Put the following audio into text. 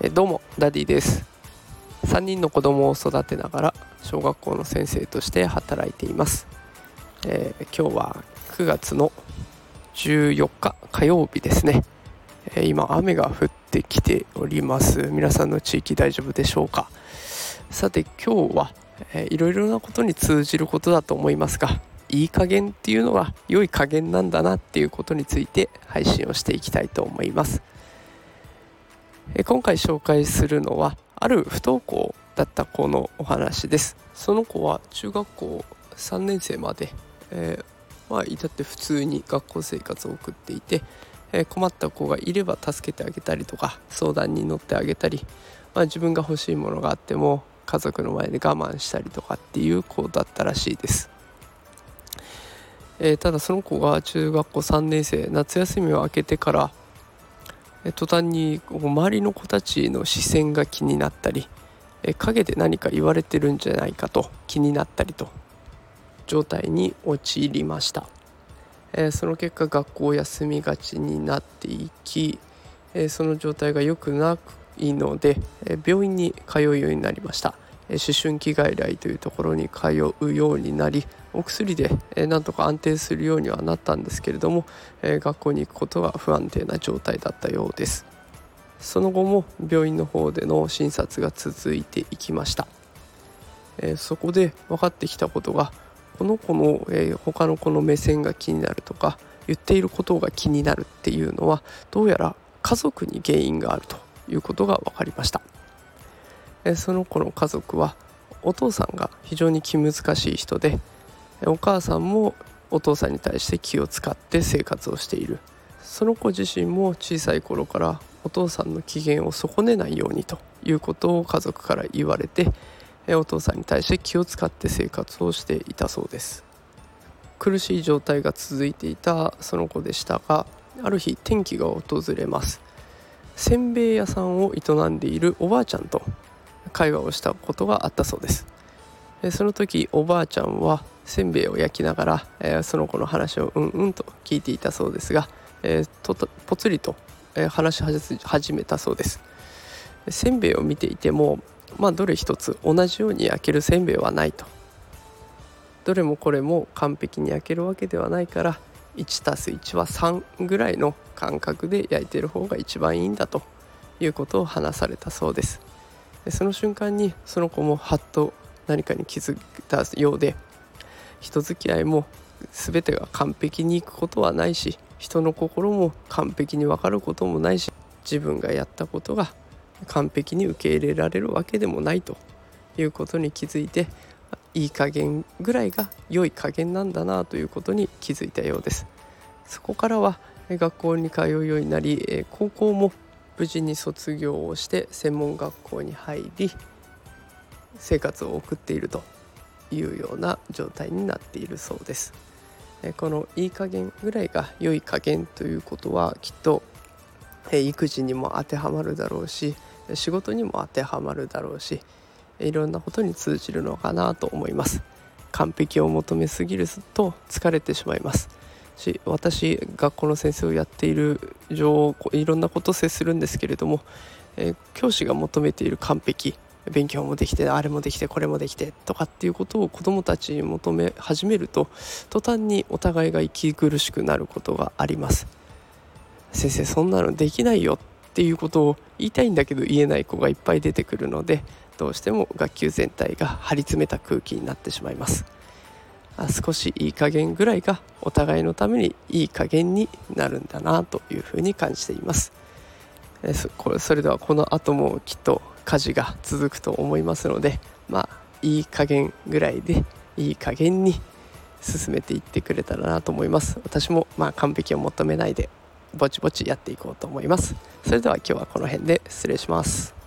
えどうもダディです。3人の子供を育てながら小学校の先生として働いています、えー、今日は9月の14日火曜日ですね、えー、今雨が降ってきております。皆さんの地域大丈夫でしょうか？さて今日は、えー、いろいろなことに通じることだと思いますがいい加減っていうのは良い加減なんだなっていうことについて配信をしていきたいと思います。今回紹介するのはある不登校だった子のお話です。その子は中学校3年生まで、えー、まあ至って普通に学校生活を送っていて、えー、困った子がいれば助けてあげたりとか相談に乗ってあげたり、まあ、自分が欲しいものがあっても家族の前で我慢したりとかっていう子だったらしいです、えー、ただその子が中学校3年生夏休みを明けてからえ途端に周りの子たちの視線が気になったりえ陰で何か言われてるんじゃないかと気になったりと状態に陥りました。えその結果学校を休みがちになっていきえその状態が良くないので病院に通うようになりました。思春期外来というところに通うようになりお薬でえなんとか安定するようにはなったんですけれどもえ学校に行くことが不安定な状態だったようです。その後も病院の方での診察が続いていきました。えそこで分かってきたことがこの子のえ他の子の目線が気になるとか言っていることが気になるっていうのはどうやら家族に原因があるということが分かりました。えその子の家族はお父さんが非常に気難しい人でお母さんもお父さんに対して気を使って生活をしている。その子自身も小さい頃からお父さんの機嫌を損ねないようにということを家族から言われてお父さんに対して気を使って生活をしていたそうです。苦しい状態が続いていたその子でしたがある日転機が訪れます。せんべい屋さんを営んでいるおばあちゃんと会話をしたことがあったそうです。その時おばあちゃんはせんべいを焼きながら、えー、その子の話をうんうんと聞いていたそうですが、えー、とぽつりと、えー、話し始めたそうです。せんべいを見ていてもまあどれ一つ同じように焼けるせんべいはないと。どれもこれも完璧に焼けるわけではないから 1+1 は3ぐらいの感覚で焼いてる方が一番いいんだと。いうことを話されたそうです。その瞬間にその子もはっと何かに気づいたようで人付き合いも全てが完璧にいくことはないし人の心も完璧に分かることもないし自分がやったことが完璧に受け入れられるわけでもないと。いうことに気づいていい加減ぐらいが良い加減なんだなということに気づいたようです。そこからは学校に通うようになり高校も無事に卒業をして専門学校に入り生活を送っていると。いうような状態になっているそうです。このいい加減ぐらいが良い加減ということはきっと育児にも当てはまるだろうし仕事にも当てはまるだろうしいろんなことに通じるのかなと思います。完璧を求めすぎると疲れてしまいます。し私学校の先生をやっている上いろんなことを接するんですけれども、え、教師が求めている完璧勉強もできてあれもできてこれもできてとかっていうことを子どもたちに求め始めると途端にお互いが息苦しくなることがあります。先生そんなのできないよっていうことを言いたいんだけど言えない子がいっぱい出てくるのでどうしても学級全体が張り詰めた空気になってしまいます。あ少しいい加減ぐらいがお互いのためにいい加減になるんだなというふうに感じています。えそこれそれではこの後もきっと家事が続くと思いますのでまあいい加減ぐらいでいい加減に進めていってくれたらなと思います。私もまあ完璧を求めないでぼちぼちやっていこうと思います。それでは今日はこの辺で失礼します。